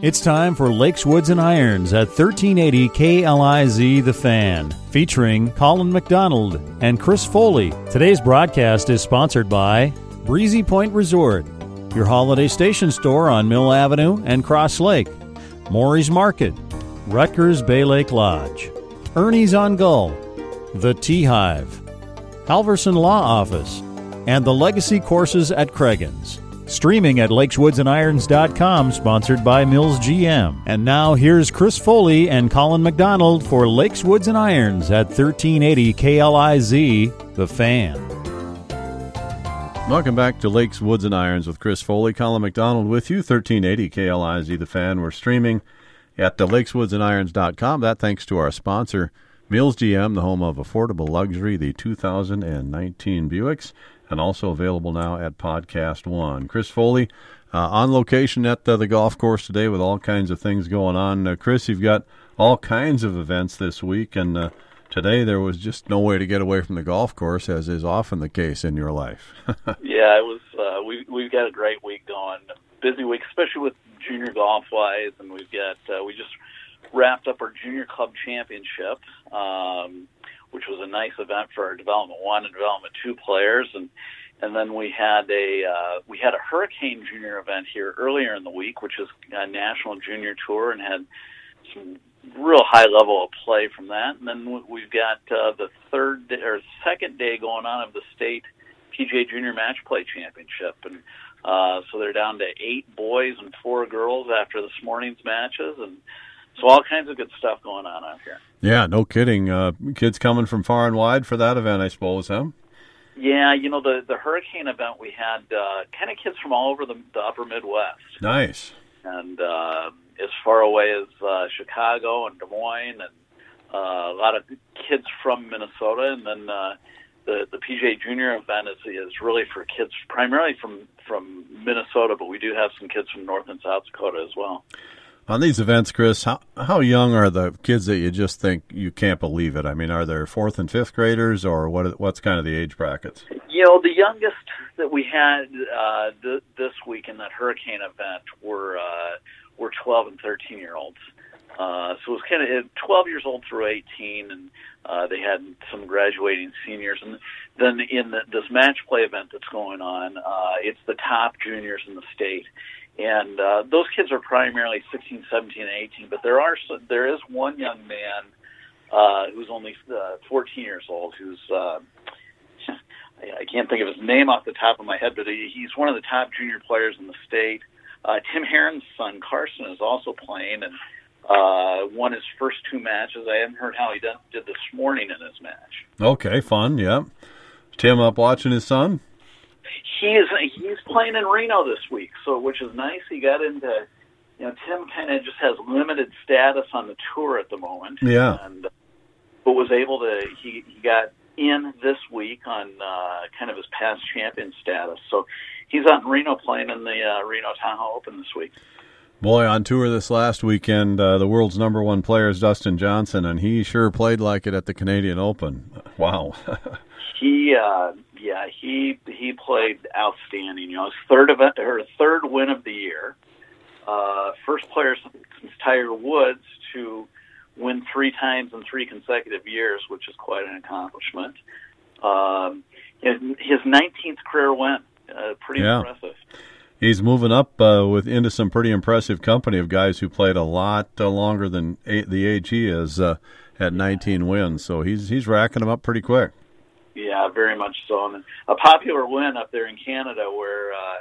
It's time for Lakes, Woods, and Irons at 1380 KLIZ The Fan, featuring Colin McDonald and Chris Foley. Today's broadcast is sponsored by Breezy Point Resort, your holiday station store on Mill Avenue and Cross Lake, Maury's Market, Ruttger's Bay Lake Lodge, Ernie's on Gull, The Tea Hive, Halverson Law Office, and the Legacy Courses at Cragun's. Streaming at lakeswoodsandirons.com, sponsored by Mills GM. And now here's Chris Foley and Colin McDonald for Lakes, Woods, and Irons at 1380 KLIZ, The Fan. Welcome back to Lakes, Woods, and Irons with Chris Foley. Colin McDonald with you, 1380 KLIZ, The Fan. We're streaming at the lakeswoodsandirons.com. That thanks to our sponsor, Mills GM, the home of affordable luxury, the 2019 Buicks and also available now at Podcast One. Chris Foley uh, on location at uh, the golf course today with all kinds of things going on. Uh, Chris, you've got all kinds of events this week, and uh, today there was just no way to get away from the golf course, as is often the case in your life. yeah, it was. Uh, we we've got a great week going, busy week, especially with junior golf wise, and we've got uh, we just wrapped up our junior club championship. Um, which was a nice event for our Development One and Development Two players, and and then we had a uh, we had a Hurricane Junior event here earlier in the week, which is a national junior tour, and had some real high level of play from that. And then we've got uh, the third day, or second day going on of the state PGA Junior Match Play Championship, and uh, so they're down to eight boys and four girls after this morning's matches, and so all kinds of good stuff going on out here. Yeah, no kidding. Uh, kids coming from far and wide for that event, I suppose, huh? Yeah, you know the the hurricane event we had uh, kind of kids from all over the, the upper Midwest. Nice. And uh, as far away as uh, Chicago and Des Moines, and uh, a lot of kids from Minnesota, and then uh, the the PJ Junior event is is really for kids primarily from from Minnesota, but we do have some kids from North and South Dakota as well. On these events, Chris, how how young are the kids that you just think you can't believe it? I mean, are there fourth and fifth graders, or what? What's kind of the age brackets? You know, the youngest that we had uh, th- this week in that hurricane event were uh, were twelve and thirteen year olds. Uh, so it was kind of 12 years old through 18, and uh, they had some graduating seniors. And then in the, this match play event that's going on, uh, it's the top juniors in the state and uh, those kids are primarily 16, 17, and 18. But there are there is one young man uh, who's only uh, 14 years old who's uh, I can't think of his name off the top of my head, but he, he's one of the top junior players in the state. Uh, Tim Herron's son Carson is also playing and uh, won his first two matches. I haven't heard how he did this morning in his match. Okay, fun. Yeah, Tim up watching his son he is he's playing in Reno this week, so which is nice. He got into you know Tim kind of just has limited status on the tour at the moment. Yeah, and but was able to he he got in this week on uh, kind of his past champion status. So he's out in Reno playing in the uh, Reno Tahoe Open this week. Boy, on tour this last weekend, uh, the world's number one player is Dustin Johnson, and he sure played like it at the Canadian Open. Wow. he uh, yeah, he he played outstanding. You know, his third event or third win of the year. Uh, first player since Tiger Woods to win three times in three consecutive years, which is quite an accomplishment. Um, his, 19th career win, uh, pretty yeah. impressive. He's moving up uh, with into some pretty impressive company of guys who played a lot uh, longer than eight, the age he is uh, at 19 wins. So he's he's racking them up pretty quick. Yeah, very much so. And a popular win up there in Canada where uh,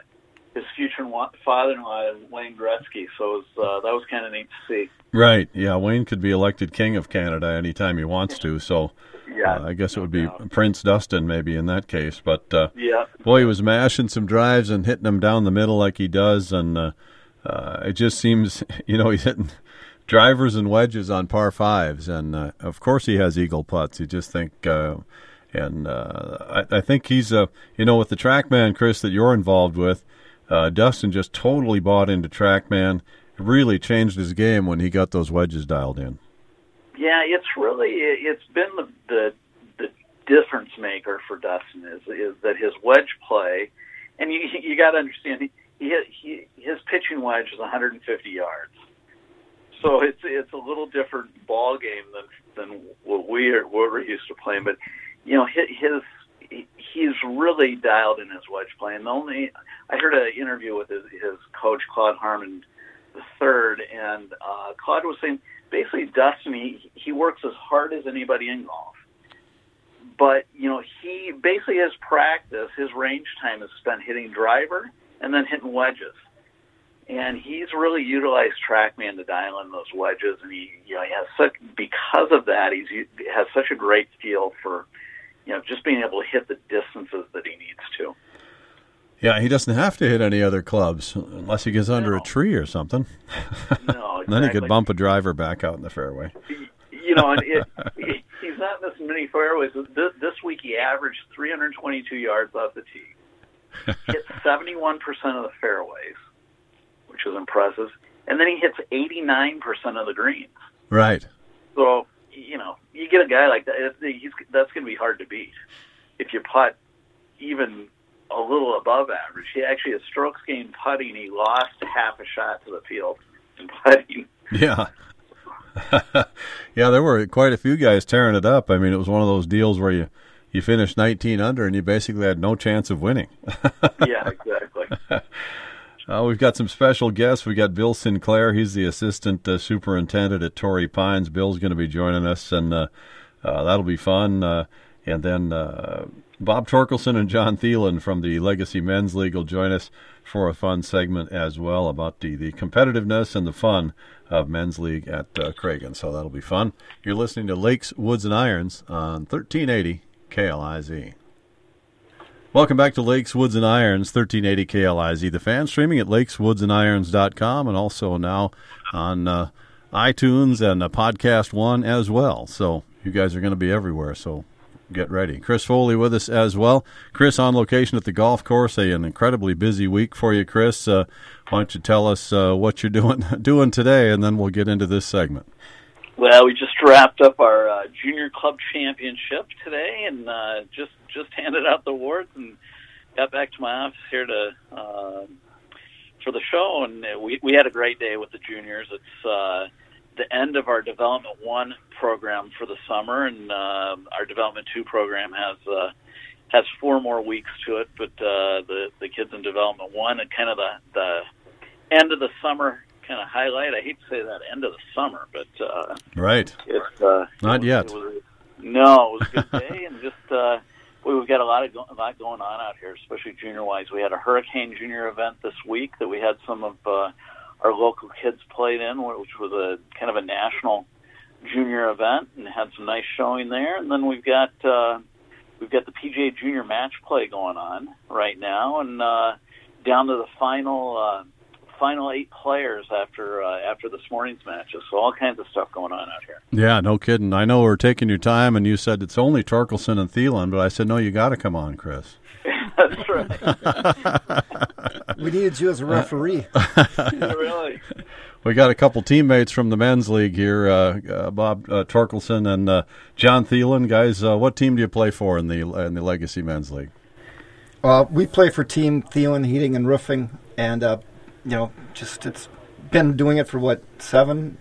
his future father-in-law is Wayne Gretzky. So it was, uh, that was kind of neat to see. Right. Yeah, Wayne could be elected king of Canada anytime he wants to. So yeah, uh, I guess it would be Prince Dustin maybe in that case. But uh, yeah, boy, he was mashing some drives and hitting them down the middle like he does, and uh, uh, it just seems you know he's hitting drivers and wedges on par fives, and uh, of course he has eagle putts. You just think. Uh, and uh, I, I, think he's a you know with the TrackMan Chris that you're involved with. Uh, Dustin just totally bought into TrackMan. Really changed his game when he got those wedges dialed in. Yeah, it's really it's been the the, the difference maker for Dustin is is that his wedge play, and you you got to understand he, he, he his pitching wedge is 150 yards. So it's it's a little different ball game than than what we are what we're used to playing. But you know his, he's really dialed in his wedge play. And the only I heard an interview with his, his coach Claude Harmon the third, and uh, Claude was saying basically Dustin he he works as hard as anybody in golf. But you know he basically his practice his range time is spent hitting driver and then hitting wedges and he's really utilized TrackMan to dial in those wedges, and he, you know, he has such because of that, he's he has such a great feel for, you know, just being able to hit the distances that he needs to. Yeah, he doesn't have to hit any other clubs unless he gets under no. a tree or something. No, exactly. then he could bump a driver back out in the fairway. You know, and it, he, he's not missing many fairways. This, this week he averaged 322 yards off the tee, hit 71% of the fairways which is impressive. And then he hits 89% of the greens. Right. So, you know, you get a guy like that, he's, that's going to be hard to beat. If you putt even a little above average, he actually, his strokes gained putting, he lost half a shot to the field in putting. Yeah. yeah, there were quite a few guys tearing it up. I mean, it was one of those deals where you you finished 19 under and you basically had no chance of winning. yeah, exactly. Uh, we've got some special guests. We've got Bill Sinclair. He's the assistant uh, superintendent at Torrey Pines. Bill's going to be joining us, and uh, uh that'll be fun. Uh, and then uh, Bob Torkelson and John Thielen from the Legacy Men's League will join us for a fun segment as well about the, the competitiveness and the fun of Men's League at Cragun. So that'll be fun. You're listening to Lakes, Woods, and Irons on 1380 KLIZ. Welcome back to Lakes, Woods, and Irons, 1380 KLIZ. The fan streaming at lakeswoodsandirons.com and also now on uh, iTunes and uh, Podcast One as well. So you guys are going to be everywhere. So get ready. Chris Foley with us as well. Chris on location at the golf course. An incredibly busy week for you, Chris. Uh, why don't you tell us uh, what you're doing doing today, and then we'll get into this segment. Well, we just wrapped up our uh, junior club championship today, and uh, just just handed out the awards and got back to my office here to uh, for the show. And we we had a great day with the juniors. It's uh, the end of our development one program for the summer, and uh, our development two program has. Uh, has four more weeks to it, but uh, the the kids in development one and kind of the the end of the summer kind of highlight. I hate to say that end of the summer, but uh, right, it's uh, not it was, yet. It was, no, it was a good day, and just uh, we've got a lot of go- a lot going on out here, especially junior wise. We had a hurricane junior event this week that we had some of uh, our local kids played in, which was a kind of a national junior event, and had some nice showing there. And then we've got uh, we've got the PGA Junior Match Play going on right now, and uh, down to the final. Uh, final eight players after uh, after this morning's matches. So all kinds of stuff going on out here. Yeah, no kidding. I know we're taking your time, and you said it's only Torkelson and Thielen, but I said no, you got to come on, Chris. That's right. we needed you as a referee. really. We got a couple teammates from the men's league here, uh, uh, Bob uh, Torkelson and uh, John Thielen. Guys, uh, what team do you play for in the in the Legacy Men's League? Well, we play for Team Thielen Heating and Roofing, and uh, you know, just it's been doing it for what seven,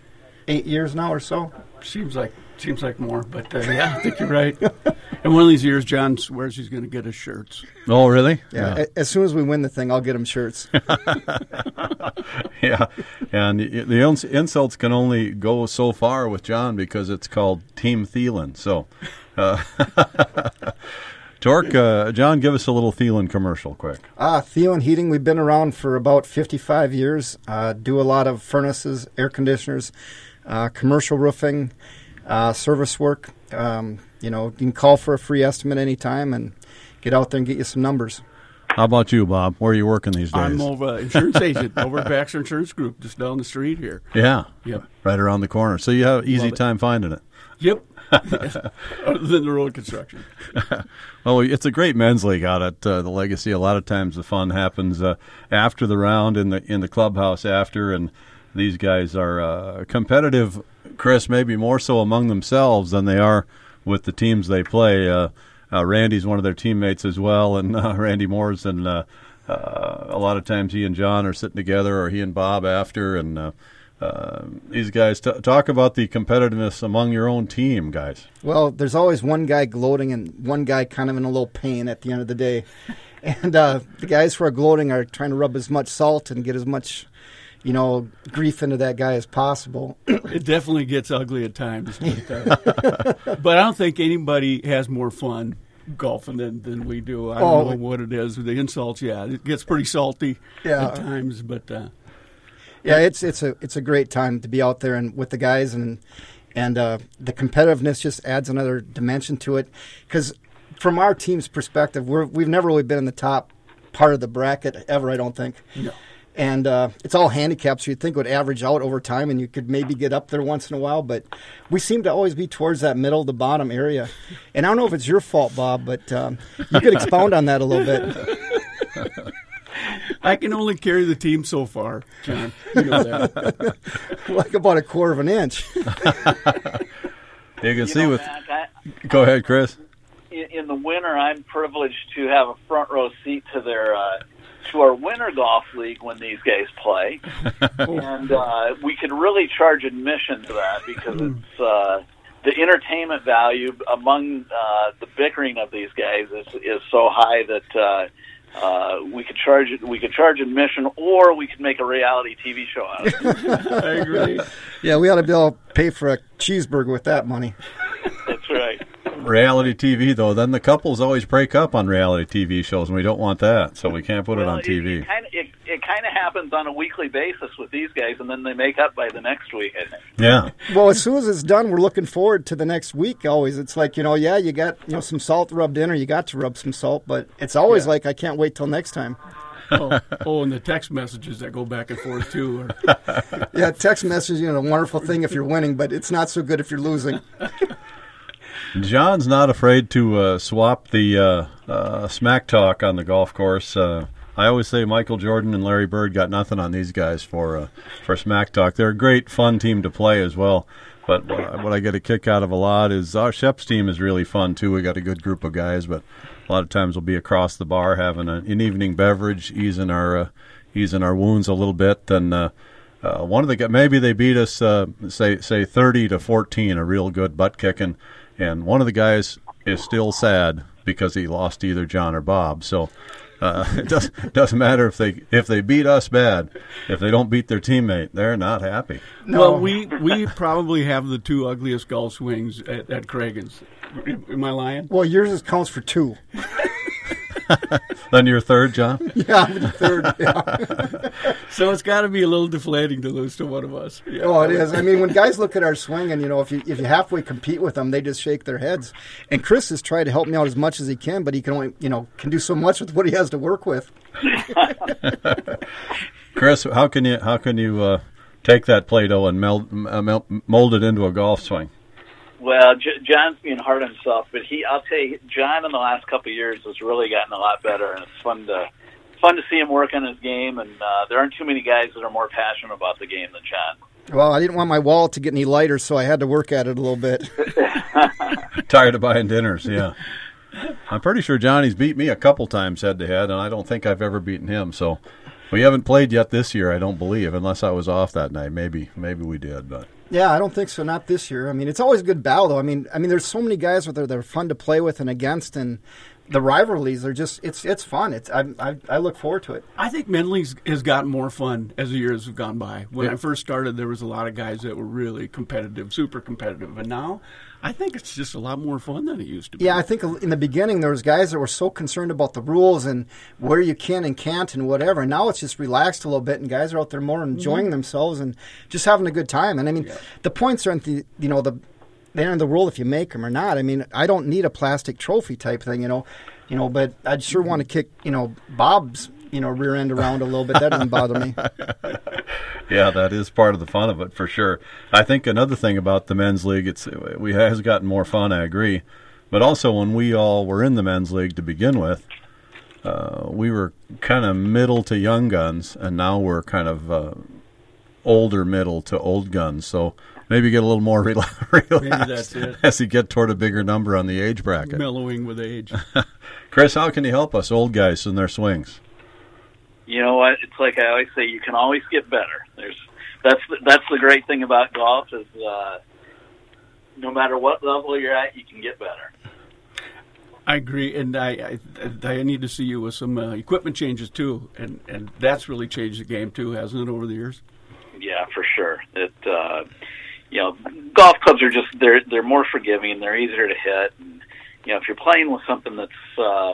eight years now or so. Seems like seems like more, but uh, yeah, I think you're right. and one of these years, John swears he's going to get us shirts. Oh, really? Yeah. yeah. As soon as we win the thing, I'll get him shirts. yeah, and the insults can only go so far with John because it's called Team Thielen. So. Uh, Torque, uh, John, give us a little Thielen commercial, quick. Ah, Thielen Heating. We've been around for about 55 years. Uh, do a lot of furnaces, air conditioners, uh, commercial roofing, uh, service work. Um, you know, you can call for a free estimate anytime and get out there and get you some numbers. How about you, Bob? Where are you working these days? I'm over insurance agent over at Baxter Insurance Group, just down the street here. Yeah. Yep. Right around the corner. So you have easy time finding it. Yep. Other than the road construction. well, it's a great men's league out at uh, the Legacy. A lot of times the fun happens uh, after the round in the in the clubhouse after, and these guys are uh, competitive. Chris, maybe more so among themselves than they are with the teams they play. Uh, uh, Randy's one of their teammates as well, and uh, Randy Moore's and a lot of times he and John are sitting together, or he and Bob after, and uh, these guys t- talk about the competitiveness among your own team, guys. Well, there's always one guy gloating and one guy kind of in a little pain at the end of the day. And uh, the guys who are gloating are trying to rub as much salt and get as much, you know, grief into that guy as possible. it definitely gets ugly at times. But, uh, but I don't think anybody has more fun golfing than, than we do. I don't Oh. know what it is. With the insults, yeah, it gets pretty salty Yeah. at times. But uh, Yeah, it's it's a it's a great time to be out there and with the guys and and uh, the competitiveness just adds another dimension to it because from our team's perspective, we're we've never really been in the top part of the bracket ever. I don't think. no. And uh, it's all handicaps, you'd think would average out over time, and you could maybe get up there once in a while. But we seem to always be towards that middle, the bottom area. And I don't know if it's your fault, Bob, but um, you could expound on that a little bit. I can only carry the team so far, John. You know that. like about a quarter of an inch. You can You see know, with. Matt, I, Go ahead, Chris. in, in the winter, I'm privileged to have a front row seat to their uh, to our winter golf league when these guys play, and uh, we could really charge admission to that because it's uh, the entertainment value among uh, the bickering of these guys is is so high that. Uh, uh, we could charge it. We could charge admission, or we could make a reality TV show out of it. I agree. Yeah, we ought to be able to pay for a cheeseburger with that money. That's right. Reality TV, though, then the couples always break up on reality TV shows, and we don't want that, so we can't put it on TV. It, kind of it, it kind of happens on a weekly basis with these guys, and then they make up by the next week. Yeah. Well, as soon as it's done, we're looking forward to the next week. Always, it's like you know, yeah, you got you know some salt rubbed in, or you got to rub some salt, but it's always Yeah. like I can't wait till next time. Oh, oh, and the text messages that go back and forth too. Are, Yeah, text messaging is a wonderful thing if you're winning, but it's not so good if you're losing. John's not afraid to uh, swap the uh, uh, smack talk on the golf course. Uh, I always say Michael Jordan and Larry Bird got nothing on these guys for uh, for smack talk. They're a great, fun team to play as well. But what I, get a kick out of a lot is our Shep's team is really fun too. We got a good group of guys, but a lot of times we'll be across the bar having an evening beverage, easing our easing our wounds a little bit. And uh, one of the maybe they beat us uh, say say thirty to fourteen, a real good butt kicking, and one of the guys is still sad because he lost either John or Bob. So. Uh, it does, doesn't matter if they if they beat us bad, if they don't beat their teammate, they're not happy. Well, we we probably have the two ugliest golf swings at, at Cragun's. Am I lying? Well, yours counts for two. Then you're third, John. Yeah, I'm the third. Yeah. So it's got to be a little deflating to lose to one of us. Yeah. Oh, it is. I mean, when guys look at our swing, and you know, if you if you halfway compete with them, they just shake their heads. And Chris has tried to help me out as much as he can, but he can only you know can do so much with what he has to work with. Chris, how can you how can you uh, take that Play-Doh and meld, uh, mel- mold it into a golf swing? Well, J- John's being hard on himself, but he, I'll tell you, John in the last couple of years has really gotten a lot better, and it's fun to fun to see him work on his game. And uh, there aren't too many guys that are more passionate about the game than John. Well, I didn't want my wallet to get any lighter, so I had to work at it a little bit. Tired of buying dinners, yeah. I'm pretty sure Johnny's beat me a couple times head to head, and I don't think I've ever beaten him. So we haven't played yet this year, I don't believe, unless I was off that night. Maybe maybe we did, but Yeah, I don't think so. Not this year. I mean, it's always a good battle, though. I mean, I mean, there's so many guys out there that are fun to play with and against, and the rivalries are just it's it's fun. It's I I, I look forward to it. I think Menley's has gotten more fun as the years have gone by. When Yeah. I first started, there was a lot of guys that were really competitive, super competitive, and now I think it's just a lot more fun than it used to be. Yeah, I think in the beginning there was guys that were so concerned about the rules and where you can and can't and whatever. And now it's just relaxed a little bit, and guys are out there more enjoying mm-hmm. themselves and just having a good time. And I mean, the points aren't the you know the they aren't the rule if you make them or not. I mean, I don't need a plastic trophy type thing, you know, you know. But I'd sure want to kick you know Bob's you know rear end around a little bit. That doesn't bother me. yeah, that is part of the fun of it for sure. I think another thing about the men's league, it's we has gotten more fun. I agree, but also when we all were in the men's league to begin with, uh, we were kind of middle to young guns, and now we're kind of uh, older middle to old guns. So maybe get a little more rela- relaxed that's it. as you get toward a bigger number on the age bracket. mellowing with age. Chris, how can you help us old guys in their swings? you know what? It's like I always say, you can always get better. There's that's the, that's the great thing about golf is uh, no matter what level you're at, you can get better. I agree, and I, I I need to see you with some uh, equipment changes too, and and that's really changed the game too, hasn't it, over the years? Yeah, for sure. It uh, you know, golf clubs are just they're they're more forgiving, they're easier to hit, and you know, if you're playing with something that's uh,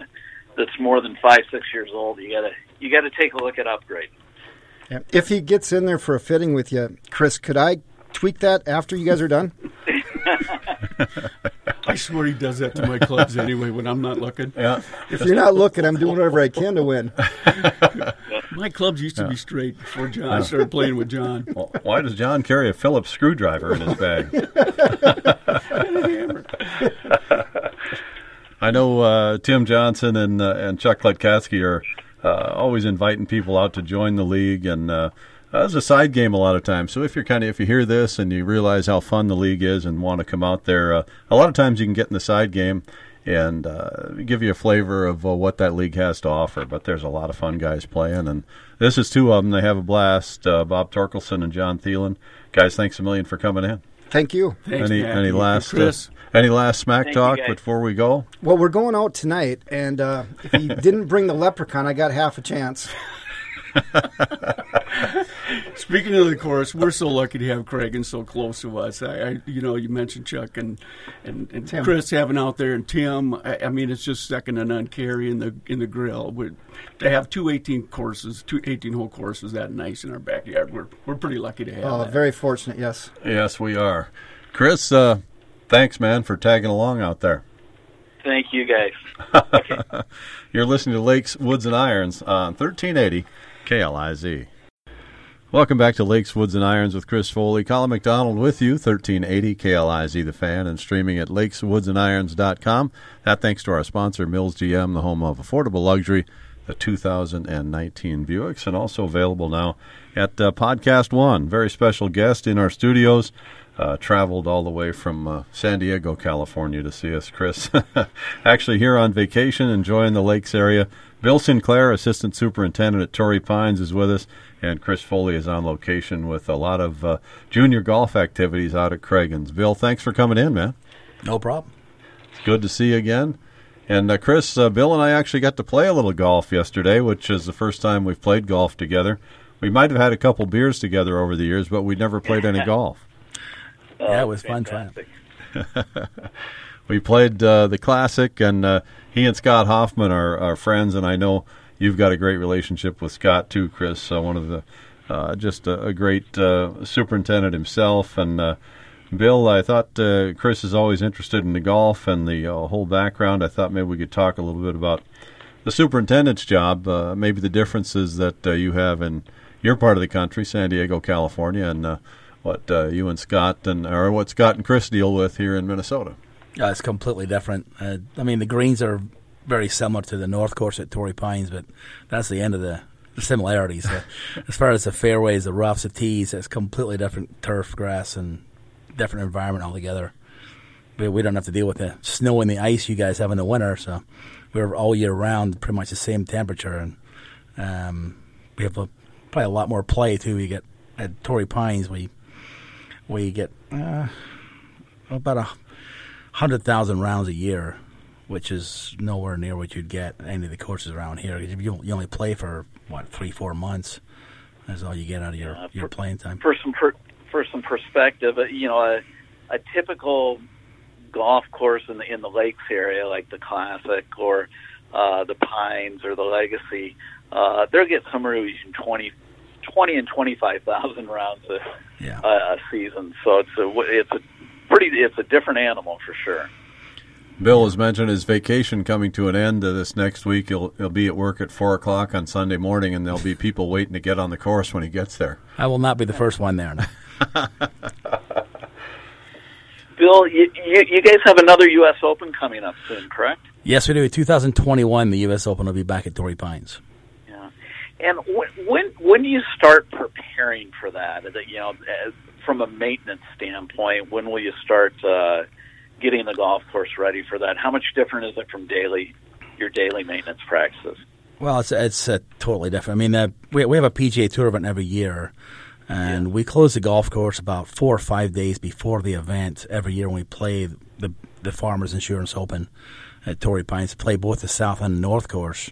that's more than five six years old, you gotta you gotta take a look at upgrade. Yeah. If he gets in there for a fitting with you, Chris, could I tweak that after you guys are done? I swear he does that to my clubs anyway when I'm not looking. Yeah. If you're not looking, I'm doing whatever I can to win. My clubs used to be straight before John started playing with John. Well, why does John carry a Phillips screwdriver in his bag? I know uh, Tim Johnson and uh, and Chuck Letkatsky are uh, always inviting people out to join the league, and uh, that's a side game a lot of times. So if you're kind of if you hear this and you realize how fun the league is and want to come out there, uh, a lot of times you can get in the side game and uh, give you a flavor of uh, what that league has to offer. But there's a lot of fun guys playing, and this is two of them. They have a blast. Uh, Bob Torkelson and John Thielen. Guys, thanks a million for coming in. Thank you. Thanks, any Matt. any And last uh, any last smack Thank talk before we go? Well, we're going out tonight, and uh, if he didn't bring the leprechaun, I got half a chance. Speaking of the course, we're so lucky to have Cragun's so close to us. I, I you know, you mentioned Chuck and and, and Tim. Chris having out there, and Tim. I, I mean, it's just second to none. Carry in the in the grill. we to have two 18 courses, two 18 hole courses that nice in our backyard. We're we're pretty lucky to have Uh, that. very fortunate, yes. Yes, we are. Chris, uh, thanks, man, for tagging along out there. Thank you guys. You're listening to Lakes, Woods, and Irons on 1380 KLIZ. Welcome back to Lakes, Woods, and Irons with Chris Foley. Colin McDonald with you, 1380 KLIZ The Fan, and streaming at lakeswoodsandirons.com. That thanks to our sponsor, Mills GM, the home of affordable luxury, the 2019 Buicks, and also available now at uh, Podcast One. Very special guest in our studios. Uh, traveled all the way from uh, San Diego, California to see us, Chris. Actually, here on vacation, enjoying the lakes area. Bill Sinclair, Assistant Superintendent at Torrey Pines, is with us, and Chris Foley is on location with a lot of uh, junior golf activities out at Cragun's. Bill, thanks for coming in, man. No problem. It's good to see you again. And uh, Chris, uh, Bill, and I actually got to play a little golf yesterday, which is the first time we've played golf together. We might have had a couple beers together over the years, but we never played any golf. yeah, it was fun trying. We played uh, the classic, and uh, he and Scott Hoffman are, are friends, and I know you've got a great relationship with Scott too, Chris. One of the uh, just a, a great uh, superintendent himself, and uh, Bill. I thought uh, Chris is always interested in the golf and the uh, whole background. I thought maybe we could talk a little bit about the superintendent's job, maybe the differences that you have in your part of the country, San Diego, California, and what you and Scott and or what Scott and Chris deal with here in Minnesota. Uh, it's completely different. I mean, the greens are very similar to the North Course at Torrey Pines, but that's the end of the, similarities. Uh, as far as the fairways, the roughs, the tees, it's completely different turf, grass, and different environment altogether. We, we don't have to deal with the snow and the ice you guys have in the winter, so we're all year round pretty much the same temperature, and um, we have a, probably a lot more play too. We get at Torrey Pines, we we get uh, about a hundred thousand rounds a year, which is nowhere near what you'd get any of the courses around here. You, you only play for what three, four months. That's all you get out of your your for- playing time. for some per, for some perspective, uh, you know, a, a typical golf course in the in the lakes area, like the Classic or uh, the Pines or the Legacy, uh, they'll get somewhere between 20, 20 and twenty five thousand rounds a, Yeah. a, a season. So it's a it's a pretty it's a different animal for sure. Bill has mentioned his vacation coming to an end uh, this next week. He'll, he'll be at work at 4 o'clock on Sunday morning, and there'll be people waiting to get on the course when he gets there. I will not be the first one there. No. Bill, you, you, you guys have another U.S. Open coming up soon, correct? yes, we do. 2021, the U.S. Open will be back at Torrey Pines. Yeah. And when when when do you start preparing for that? That you know, as, from a maintenance standpoint, when will you start uh, getting the golf course ready for that? How much different is it from daily your daily maintenance practices? Well, it's it's uh, totally different. I mean, uh, we we have a PGA Tour event every year, and we close the golf course about four or five days before the event every year when we play the the Farmers Insurance Open at Torrey Pines. Play both the South and North course,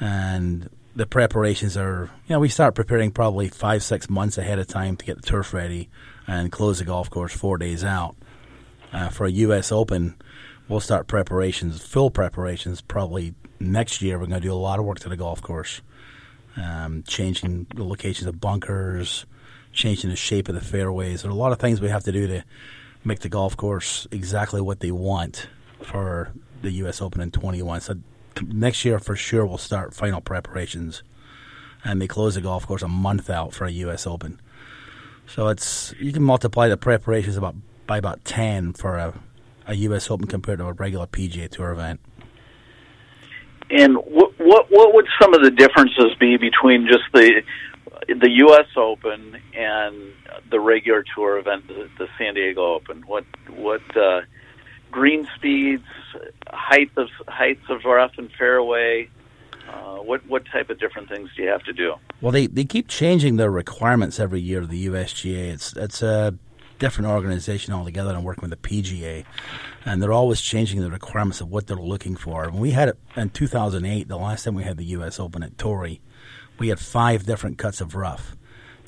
and the preparations are you know we start preparing probably five six months ahead of time to get the turf ready and close the golf course four days out. Uh, for a U.S. Open, we'll start preparations, full preparations, probably next year. We're going to do a lot of work to the golf course, um, changing the locations of bunkers, changing the shape of the fairways. There are a lot of things we have to do to make the golf course exactly what they want for the U.S. Open in 21. So next year, for sure, we'll start final preparations, and they close the golf course a month out for a U.S. Open. So it's you can multiply the preparations about by about 10 for a, a U.S. Open compared to a regular PGA Tour event. And what what what would some of the differences be between just the the U.S. Open and the regular tour event, the, the San Diego Open? What what uh, green speeds, height of heights of rough and fairway? Uh, what what type of different things do you have to do? Well, they, they keep changing their requirements every year. The USGA, it's it's a different organization altogether than working with the PGA, and they're always changing the requirements of what they're looking for. When we had it in 2008, the last time we had the U.S. Open at Torrey, we had five different cuts of rough,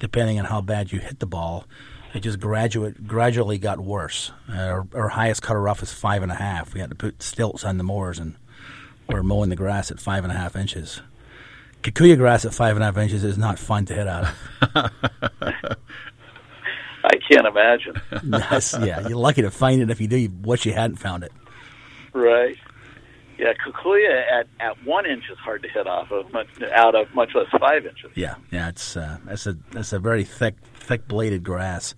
depending on how bad you hit the ball. It just graduate gradually got worse. Our, our highest cut of rough is five and a half. We had to put stilts on the moors, and we're mowing the grass at five and a half inches. Kikuyu grass at five and a half inches is not fun to hit out of. I can't imagine. yes, yeah, you're lucky to find it. If you do, you wish you hadn't found it. Right. Yeah, Kikuyu at at one inch is hard to hit off of, much, out of much less five inches. Yeah, yeah, it's uh, that's a that's a very thick thick bladed grass.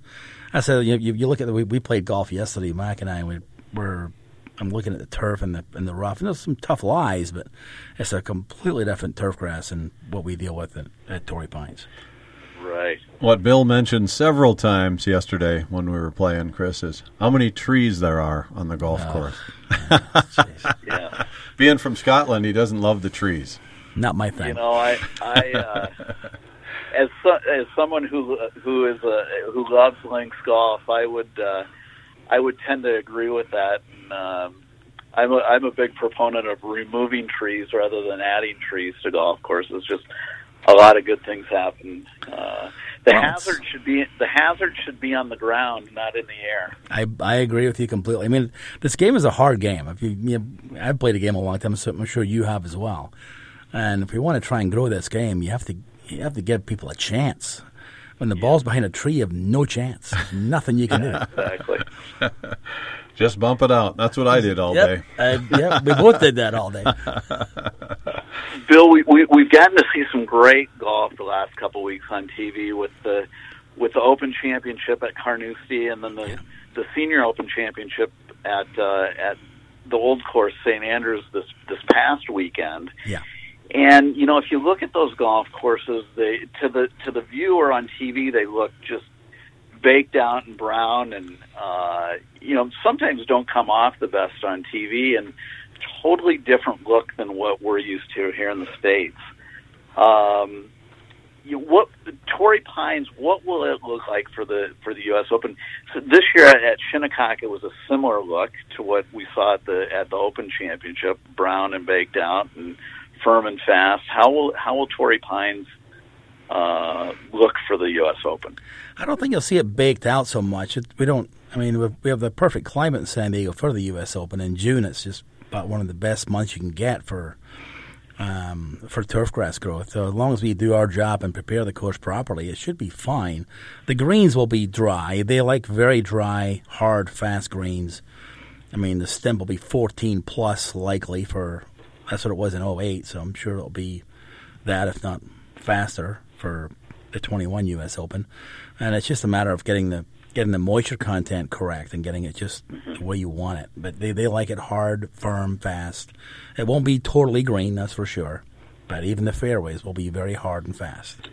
I said you, you, you look at the, we, we played golf yesterday, Mike and I. And we were I'm looking at the turf and the and the rough, and there's some tough lies, but it's a completely different turf grass than what we deal with at, at Torrey Pines. Right. What Bill mentioned several times yesterday when we were playing, Chris, is how many trees there are on the golf Oh. course. Yeah. Being from Scotland, he doesn't love the trees. Not my thing. You know, I, I, uh, as so, as someone who who is a who loves links golf, I would uh, I would tend to agree with that. And, um, I'm a I'm a big proponent of removing trees rather than adding trees to golf courses. Just a lot of good things happen. Uh, the Well, hazard should be the hazard should be on the ground, not in the air. I I agree with you completely. I mean, this game is a hard game. If you, you I've played a game a long time, so I'm sure you have as well. And if you want to try and grow this game, you have to you have to give people a chance. When the ball's behind a tree, you have no chance. There's nothing you can do. Exactly. Just bump it out. That's what I did all day. Uh, yeah, we both did that all day. Bill, we, we we've gotten to see some great golf the last couple of weeks on TV with the with the Open Championship at Carnoustie and then the Yeah. the Senior Open Championship at uh, at the Old Course St Andrews this this past weekend. Yeah. And you know, if you look at those golf courses, they to the to the viewer on TV, they look just baked out and brown, and uh, you know, sometimes don't come off the best on TV, and totally different look than what we're used to here in the states. Um, you, what Torrey Pines? What will it look like for the for the U.S. Open? So this year at, Shinnecock, it was a similar look to what we saw at the at the Open Championship, brown and baked out and firm and fast. How will how will Torrey Pines uh, look for the U.S. Open? I don't think you'll see it baked out so much. It, we don't. I mean, we- have the perfect climate in San Diego for the U.S. Open. In June, it's just about one of the best months you can get for um, for turf grass growth. So as long as we do our job and prepare the course properly, it should be fine. The greens will be dry. They like very dry, hard, fast greens. I mean, the Stimp will be 14 plus likely for that's what it was in 08, so I'm sure it'll be that, if not faster, for the 21 U.S. Open. And it's just a matter of getting the getting the moisture content correct and getting it just the way you want it. But they, they like it hard, firm, fast. It won't be totally green, that's for sure. But even the fairways will be very hard and fast.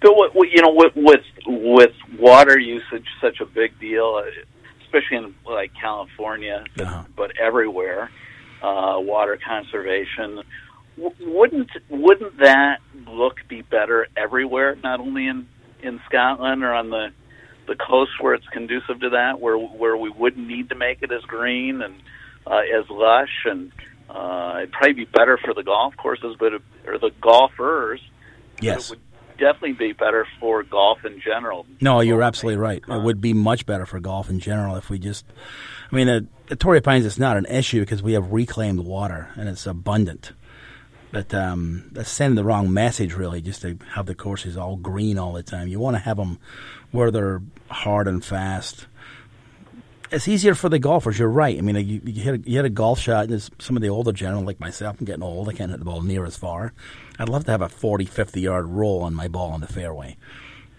Bill, what, what, you know, with with with water usage such a big deal, uh, especially in like California, but, Uh-huh. but everywhere, uh, water conservation. w- wouldn't wouldn't that look be better everywhere? Not only in in Scotland or on the the coast where it's conducive to that, where where we wouldn't need to make it as green and uh, as lush, and uh, it'd probably be better for the golf courses, but it, or the golfers. Yes. It would definitely be better for golf in general. No, you're absolutely right. It would be much better for golf in general if we just. I mean, the, the Torrey Pines is not an issue because we have reclaimed water and it's abundant. But um, that's sending the wrong message, really, just to have the courses all green all the time. You want to have them where they're hard and fast. It's easier for the golfers. You're right. I mean, you, you, hit, a, you hit a golf shot, and some of the older gentlemen, like myself, I'm getting old. I can't hit the ball near as far. I'd love to have a 40, 50 yard roll on my ball in the fairway.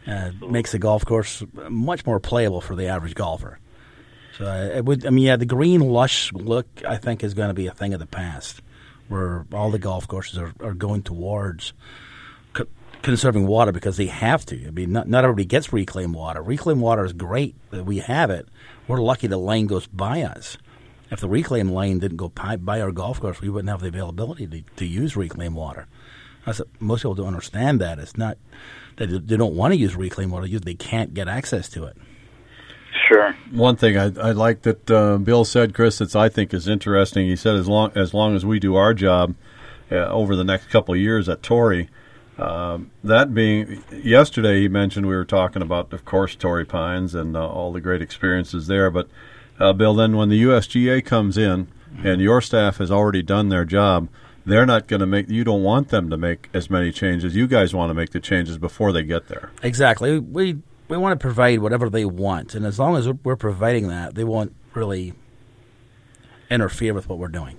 Uh, makes the golf course much more playable for the average golfer. So uh, it would. I mean, yeah, the green lush look I think is going to be a thing of the past, where all the golf courses are, are going towards co- conserving water because they have to. I mean, not not everybody gets reclaimed water. Reclaimed water is great that we have it. We're lucky the lane goes by us. If the reclaimed lane didn't go by, by our golf course, we wouldn't have the availability to, to use reclaimed water. That's, most people don't understand that. It's not that they don't want to use reclaimed water; they can't get access to it. Sure. One thing I, I like that uh, Bill said, Chris, that I think is interesting. He said as long as long as we do our job uh, over the next couple of years at Torrey, um, that being yesterday, he mentioned we were talking about, of course, Torrey Pines and uh, all the great experiences there. But uh, Bill, then when the USGA comes in and your staff has already done their job, they're not going to make. You don't want them to make as many changes. You guys want to make the changes before they get there. Exactly. We we want to provide whatever they want, and as long as we're providing that, they won't really interfere with what we're doing.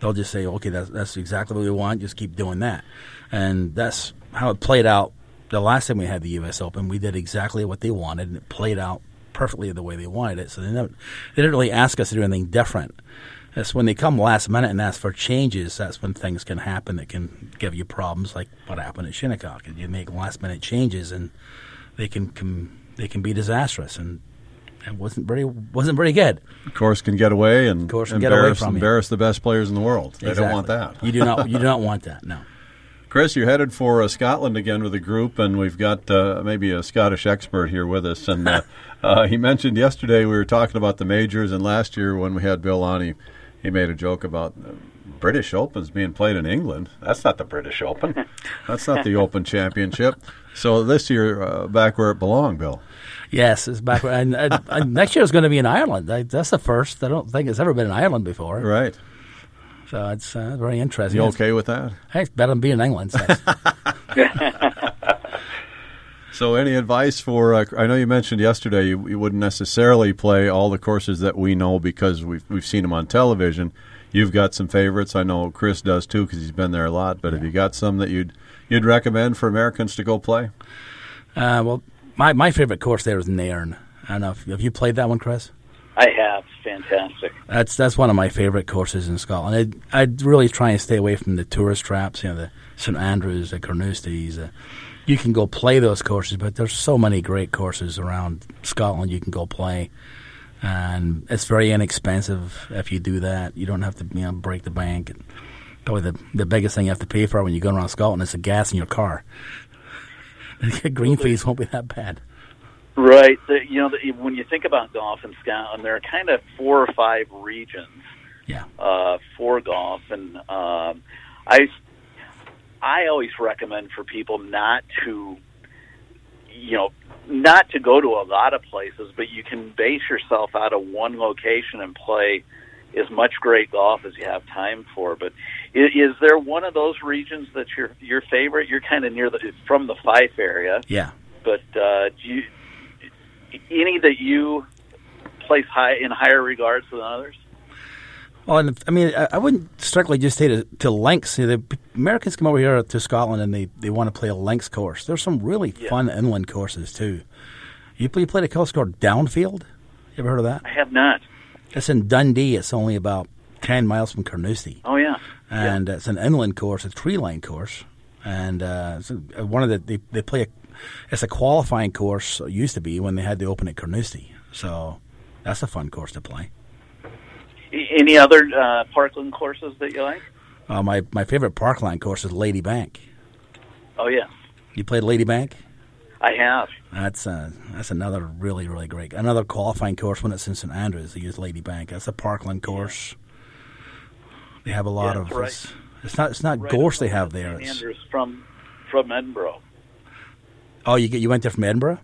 They'll just say, "Okay, that's that's exactly what we want. Just keep doing that," and that's how it played out. The last time we had the U.S. Open, we did exactly what they wanted, and it played out perfectly the way they wanted it. So they, never, they didn't really ask us to do anything different. That's when they come last minute and ask for changes. That's when things can happen that can give you problems, like what happened at Shinnecock. You make last minute changes, and they can, can they can be disastrous, and it wasn't very wasn't very good. Of course, can get away and course can embarrass, get away from embarrass the best players in the world. Exactly. They don't want that. you do not. You do not want that. No. Chris, you're headed for uh, Scotland again with a group, and we've got uh, maybe a Scottish expert here with us. And uh, uh, he mentioned yesterday we were talking about the majors, and last year when we had Bill on, he, he made a joke about uh, British Opens being played in England. That's not the British Open. That's not the Open Championship. So this year, uh, back where it belonged, Bill. Yes, it's back. And, and, and next year is going to be in Ireland. I, that's the first. I don't think it's ever been in Ireland before. Right. So it's uh, very interesting. You It's- okay with that? Hey, it's better than being in England. So. So, any advice for? Uh, I know you mentioned yesterday you, you wouldn't necessarily play all the courses that we know because we've we've seen them on television. You've got some favorites. I know Chris does too because he's been there a lot. But have you got some that you'd you'd recommend for Americans to go play? uh, well, my, my favorite course there is Nairn. I don't know if have you played that one, Chris. I have. Fantastic. That's that's one of my favorite courses in Scotland. I I'd really try and stay away from the tourist traps. You know, the St Andrews, the Carnousties. Uh, you can go play those courses, but there's so many great courses around Scotland you can go play, and it's very inexpensive if you do that. You don't have to you know break the bank. And probably the the biggest thing you have to pay for when you go around Scotland is the gas in your car. Green fees won't be that bad. Right. The, you know, the, when you think about golf in Scotland, there are kind of four or five regions Yeah. uh, for golf, and um, I I always recommend for people not to, you know, not to go to a lot of places, but you can base yourself out of one location and play as much great golf as you have time for. But is, is there one of those regions that's your your favorite? You're kind of near the from the Fife area, Yeah. but uh, do you any that you place high in higher regards than others? Well, and I mean, I, I wouldn't strictly just say to, to links. You know, the Americans come over here to Scotland and they, they want to play a links course. There's some really Yeah. fun inland courses too. You play, you played a course called Downfield. You ever heard of that? I have not. It's in Dundee. It's only about ten miles from Carnoustie, Oh yeah. And it's an inland course, a tree line course, and uh, one of the they, they play a it's a qualifying course. It used to be when they had the Open at Carnoustie, so that's a fun course to play. Any other uh, Parkland courses that you like? Uh, my my favorite parkland course is Ladybank. Oh yeah, You played Ladybank? I have. That's uh, that's another really really great another qualifying course when it's in St Andrews. They use Ladybank. That's a parkland course. They have a lot Yeah, of. it's right. It's, it's not it's not Right gorse they have there. It's, Andrews from from Edinburgh, oh, you get you went there from Edinburgh.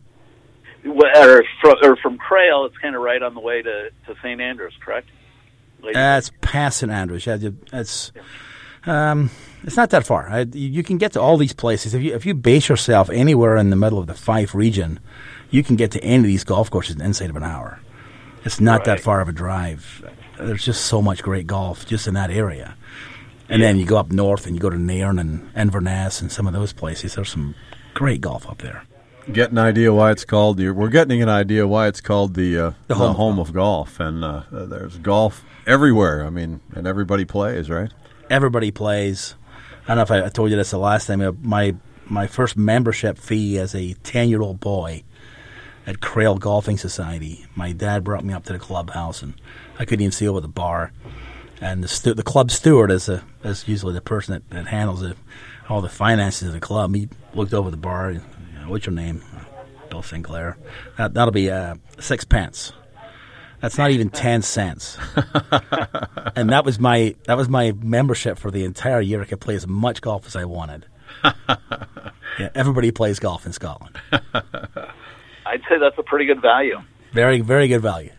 Well, or from, or from Crail. It's kind of right on the way to to St Andrews, correct? Lady- That's past St Andrews. Yeah, you- it's um, it's not that far. I, you you can get to all these places if you if you base yourself anywhere in the middle of the Fife region, you can get to any of these golf courses in inside of an hour. It's not that far of a drive. There's just so much great golf just in that area. And then you go up north and you go to Nairn and Inverness and some of those places. There's some great golf up there. Get an idea why it's called. the- We're getting an idea why it's called the uh, The the, home home, of of golf, and uh, there's golf everywhere. I mean, and everybody plays, right? everybody plays. I don't know if I, I told you this the last time. My my first membership fee as a ten year old boy at Crail Golfing Society. My dad brought me up to the clubhouse, and I couldn't even see over the bar. And the stu- the club steward is a is usually the person that, that handles it, all the finances of the club. He looked over the bar. You know, What's your name? Bill Sinclair. That that'll be uh, six pence. That's not even ten cents and that was my that was my membership for the entire year. I could play as much golf as I wanted. yeah, everybody plays golf in Scotland. I'd say that's a pretty good value. Very very good value.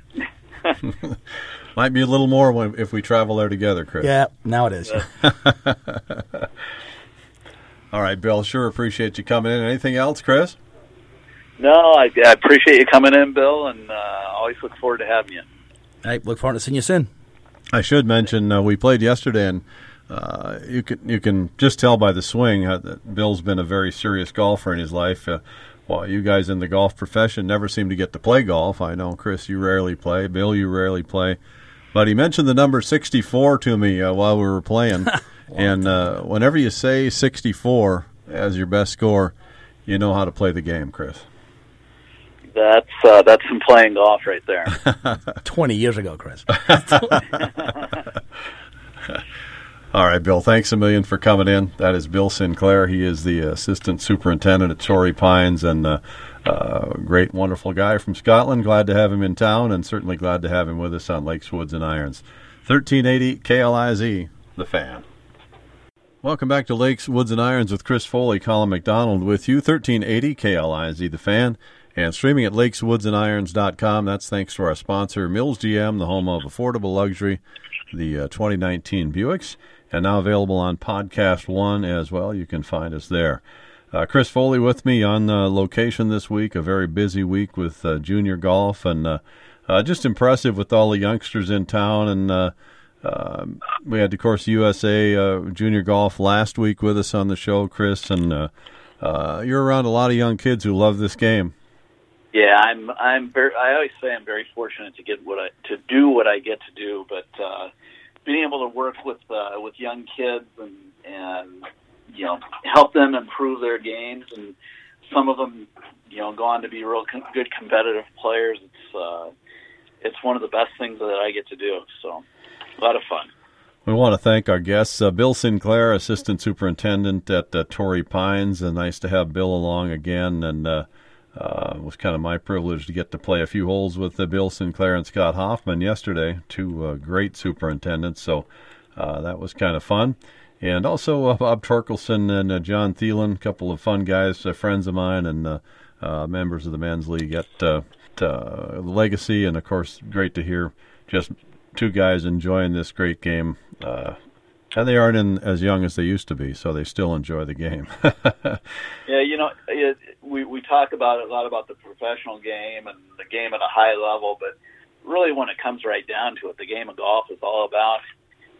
Might be a little more when, if we travel there together, Chris. Yeah, now it is. All right, Bill. Sure appreciate you coming in. Anything else, Chris? No, I, I appreciate you coming in, Bill, and uh, always look forward to having you. I look forward to seeing you soon. I should mention uh, we played yesterday, and uh, you can you can just tell by the swing uh, that Bill's been a very serious golfer in his life. Well, you guys in the golf profession never seem to get to play golf. I know, Chris, you rarely play. Bill, you rarely play. But he mentioned the number 64 to me uh, while we were playing. and uh, whenever you say 64 as your best score, you know how to play the game, Chris. That's uh, that's some playing golf right there. Twenty years ago, Chris. All right, Bill. Thanks a million for coming in. That is Bill Sinclair. He is the assistant superintendent at Torrey Pines and uh, uh, great, wonderful guy from Scotland. Glad to have him in town, and certainly glad to have him with us on Lakes, Woods, and Irons. 1380 KLIZ, the fan. Welcome back to Lakes, Woods, and Irons with Chris Foley, Colin McDonald with you. 1380 KLIZ, the fan. And streaming at lakeswoodsandirons.com. That's thanks to our sponsor, Mills GM, the home of affordable luxury, the uh, 2019 Buicks, and now available on Podcast One as well. You can find us there. Uh, Chris Foley with me on uh, location this week, a very busy week with uh, junior golf, and uh, uh, just impressive with all the youngsters in town. And uh, uh, we had, of course, USA junior golf last week with us on the show, Chris, and you're around a lot of young kids who love this game. Yeah, I'm. I'm very. I always say I'm very fortunate to get what I to do what I get to do, but uh, being able to work with uh, with young kids and and you know help them improve their games, and some of them you know go on to be real com- good competitive players. It's uh, it's one of the best things that I get to do. So a lot of fun. We want to thank our guests, uh, Bill Sinclair, Assistant Superintendent at uh, Torrey Pines. And nice to have Bill along again. And uh, it was kind of my privilege to get to play a few holes with uh, Bill Sinclair and Scott Hoffman yesterday, two uh, great superintendents. So uh, that was kind of fun. And also uh, Bob Torkelson and uh, John Thielen, a couple of fun guys, friends of mine, and members of the men's league at uh, Legacy. And of course, great to hear just two guys enjoying this great game. And they aren't in, as young as they used to be, so they still enjoy the game. Yeah, you know, it, we we talk about a lot about the professional game and the game at a high level, but really, when it comes right down to it, the game of golf is all about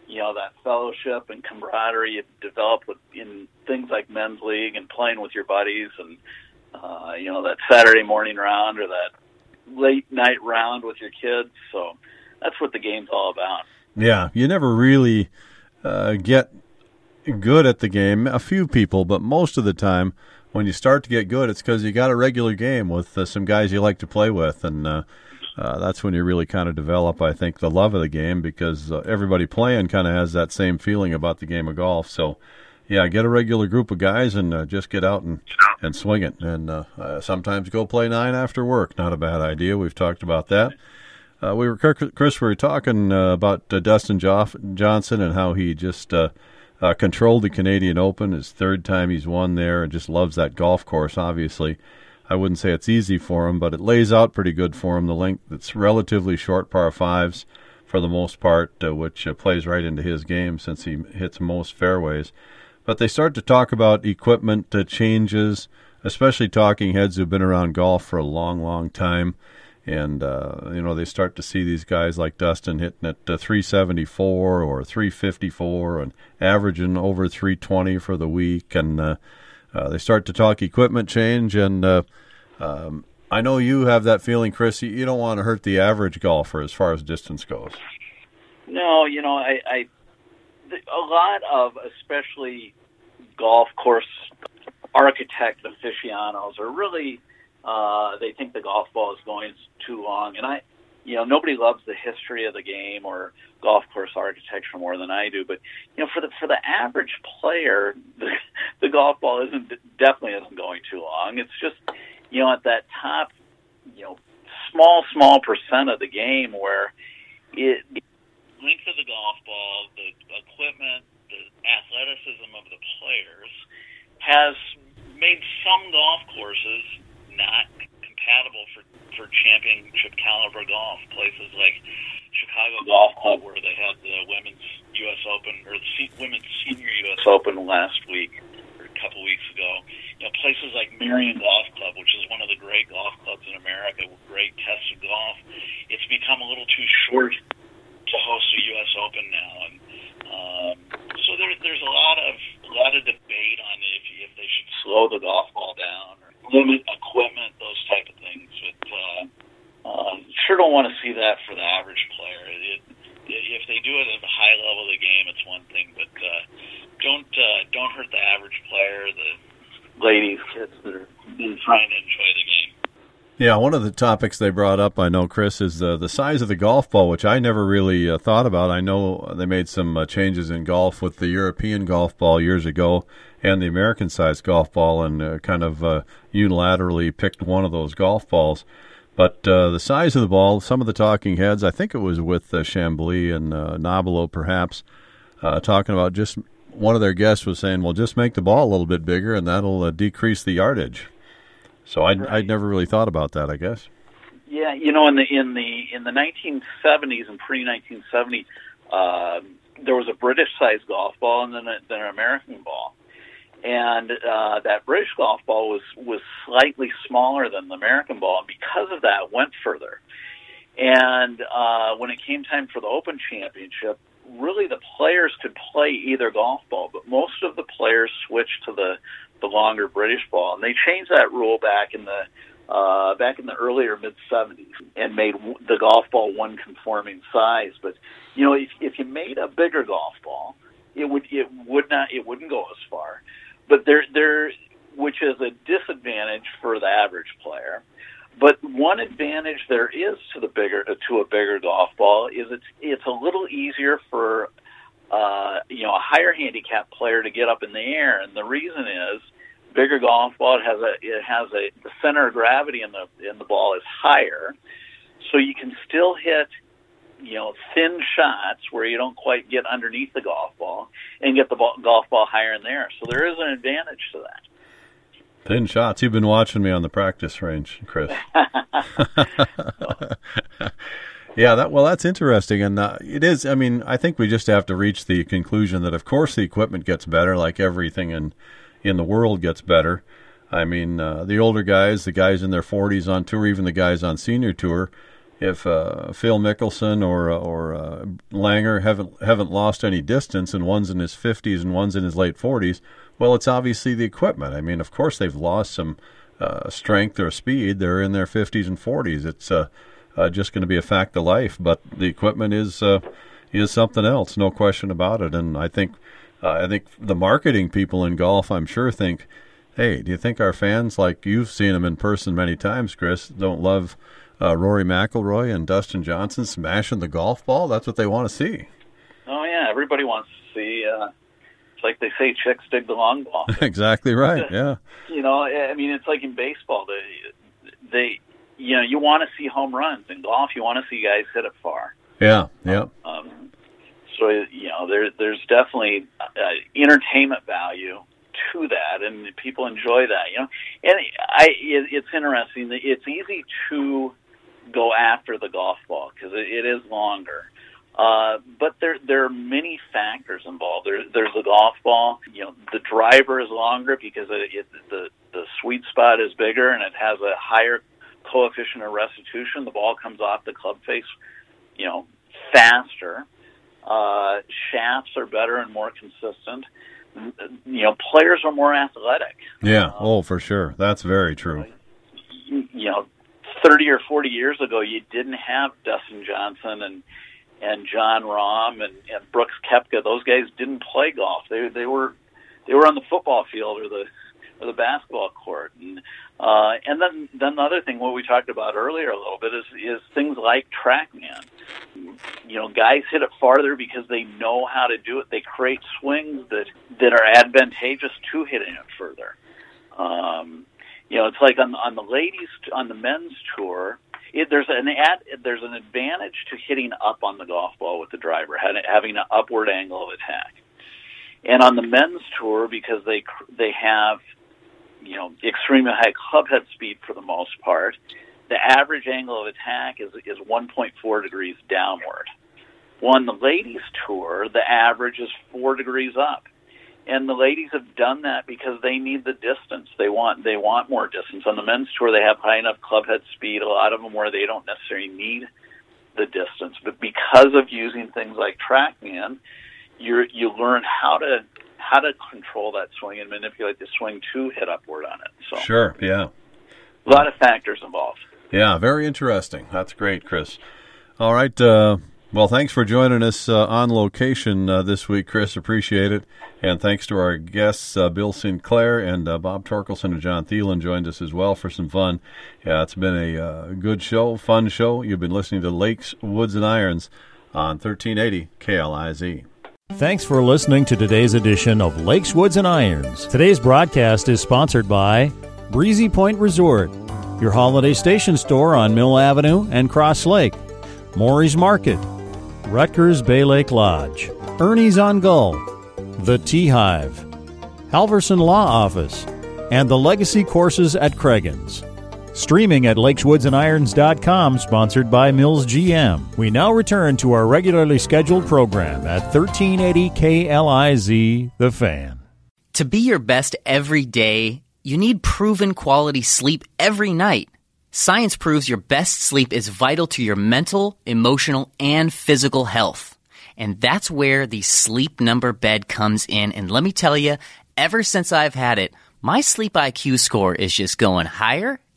you know that fellowship and camaraderie you develop with in things like men's league and playing with your buddies, and uh, you know that Saturday morning round or that late night round with your kids. So that's what the game's all about. yeah, you never really uh, get good at the game. A few people, but most of the time, when you start to get good, it's because you got a regular game with uh, some guys you like to play with, and uh, uh, that's when you really kind of develop, I think, the love of the game because uh, everybody playing kind of has that same feeling about the game of golf. So, yeah, get a regular group of guys and uh, just get out and and swing it. And uh, sometimes go play nine after work. Not a bad idea. We've talked about that. Uh, we were Chris. We were talking about Dustin Joff- Johnson and how he just controlled the Canadian Open. His third time he's won there, and just loves that golf course. Obviously. I wouldn't say it's easy for him, but it lays out pretty good for him. The length it's relatively short par fives for the most part, uh, which uh, plays right into his game since he hits most fairways. But they start to talk about equipment uh, changes, especially talking heads who've been around golf for a long, long time. And, uh, you know, they start to see these guys like Dustin hitting at uh, 374 or 354 and averaging over 320 for the week. And, uh, uh, they start to talk equipment change, and uh, um, I know you have that feeling, Chris. You, don't want to hurt the average golfer as far as distance goes. No, you know, I, I a lot of especially golf course architect aficionados are really uh, they think the golf ball is going too long, and I you know nobody loves the history of the game or golf course architecture more than I do, but you know for the for the average player, the, the golf ball isn't definitely isn't going too long. It's just you know at that top, you know, small small percent of the game where it length of the golf ball, the equipment, the athleticism of the players has made some golf courses not compatible for for championship caliber golf. Places like Chicago Golf Club, where they had the women's U.S. Open or the women's senior U.S. Open last week or a couple weeks ago. You know, places like Merion Golf Club, which is one of the great golf clubs in America, with great tested golf. It's become a little too short to host a U.S. Open now, and um, so there, there's a lot of a lot of debate on if if they should slow the golf ball down or limit equipment, those type of things. But uh, uh, sure don't want to see that for the average player. It, it, if they do it at the high level of the game, it's one thing, but uh, don't uh, don't hurt the average player, the ladies, kids that are trying to enjoy. Yeah, one of the topics they brought up, I know, Chris, is uh, the size of the golf ball, which I never really uh, thought about. I know they made some uh, changes in golf with the European golf ball years ago and the American sized golf ball, and uh, kind of uh, unilaterally picked one of those golf balls. But uh, the size of the ball, some of the talking heads, I think it was with Chamblee and uh, perhaps, talking about just one of their guests was saying, well, just make the ball a little bit bigger and that'll decrease the yardage. So I'd, right. I'd never really thought about that. I guess. Yeah, you know, in the in the in the 1970s and pre 1970, uh, there was a British sized golf ball and then, a, then an American ball, and uh, that British golf ball was was slightly smaller than the American ball, and because of that, went further. And uh, when it came time for the Open Championship, really the players could play either golf ball, but most of the players switched to the the longer British ball, and they changed that rule back in the uh, back in the earlier mid '70s and made the golf ball one conforming size. But you know, if if you made a bigger golf ball, it would it would not it wouldn't go as far. But there there which is a disadvantage for the average player. But one advantage there is to the bigger to a bigger golf ball is it's it's a little easier for uh, you know, a higher handicap player to get up in the air, and the reason is bigger golf ball it has a it has a the center of gravity in the in the ball is higher, so you can still hit you know thin shots where you don't quite get underneath the golf ball and get the ball, golf ball higher in the air. So there is an advantage to that. Thin shots. You've been watching me on the practice range, Chris. Yeah, that well, that's interesting, and uh, it is. I mean, I think we just have to reach the conclusion that, of course, the equipment gets better, like everything in in the world gets better. I mean, uh, the older guys, the guys in their 40s on tour, even the guys on senior tour, if uh, Phil Mickelson or uh, or uh, Langer haven't haven't lost any distance, and one's in his 50s and one's in his late 40s, well, it's obviously the equipment. I mean, of course, they've lost some uh, strength or speed. They're in their 50s and 40s. It's uh, just going to be a fact of life. But the equipment is uh, is something else, no question about it. And I think uh, I think the marketing people in golf, I'm sure, think, hey, do you think our fans, like you've seen them in person many times, Chris, don't love uh, Rory McIlroy and Dustin Johnson smashing the golf ball. That's what they want to see. Oh yeah, everybody wants to see. Uh, it's like they say, chicks dig the long ball. exactly right. Yeah. you know, I mean, it's like in baseball. They, they, you know, you want to see home runs. In golf, you want to see guys hit it far. Yeah. Yeah. Um, so you know, there, there's definitely uh, entertainment value to that, and people enjoy that. You know, and I, it, it's interesting. It's easy to go after the golf ball because it, it is longer. Uh, but there there are many factors involved. There, there's the golf ball. You know, the driver is longer because it, it, the the sweet spot is bigger and it has a higher coefficient of restitution. The ball comes off the club face, you know, faster. Uh, shafts are better and more consistent. You know, players are more athletic. Yeah. Um, oh, for sure. That's very true. You, you know, thirty or forty years ago, you didn't have Dustin Johnson and and Jon Rahm and, and Brooks Koepka. Those guys didn't play golf. They they were they were on the football field or the or the basketball court. And uh, and then then the other thing what we talked about earlier a little bit is is things like TrackMan. You know, guys hit it farther because they know how to do it. They create swings that that are advantageous to hitting it further. Um, you know, it's like on on the ladies on the men's tour it, there's an ad, there's an advantage to hitting up on the golf ball with the driver, having an upward angle of attack. And on the men's tour, because they they have you know extremely high club head speed for the most part, the average angle of attack is is 1.4 degrees downward. On the ladies' tour, the average is four degrees up and the ladies have done that because they need the distance. They want they want more distance. On the men's tour, they have high enough club head speed. A lot of them where they don't necessarily need the distance, but because of using things like TrackMan, you you learn how to how to control that swing and manipulate the swing to hit upward on it. So sure, yeah, a lot of factors involved. Yeah, very interesting. That's great, Chris. All right. Uh, well, thanks for joining us uh, on location uh, this week, Chris. Appreciate it. And thanks to our guests, uh, Bill Sinclair and uh, Bob Torkelson and John Thielen joined us as well for some fun. Yeah, it's been a uh, good show, fun show. You've been listening to Lakes, Woods, and Irons on 1380 KLIZ. Thanks for listening to today's edition of Lakes, Woods, and Irons. Today's broadcast is sponsored by Breezy Point Resort, your holiday station store on Mill Avenue and Cross Lake, Maury's Market, Ruttger's Bay Lake Lodge, Ernie's on Gull, The Tea Hive, Halverson Law Office, and the Legacy Courses at Cragun's. Streaming at lakeswoodsandirons.com, sponsored by Mills GM. We now return to our regularly scheduled program at 1380 KLIZ The Fan. To be your best every day, you need proven quality sleep every night. Science proves your best sleep is vital to your mental, emotional, and physical health. And that's where the sleep number bed comes in. And let me tell you, ever since I've had it, my sleep IQ score is just going higher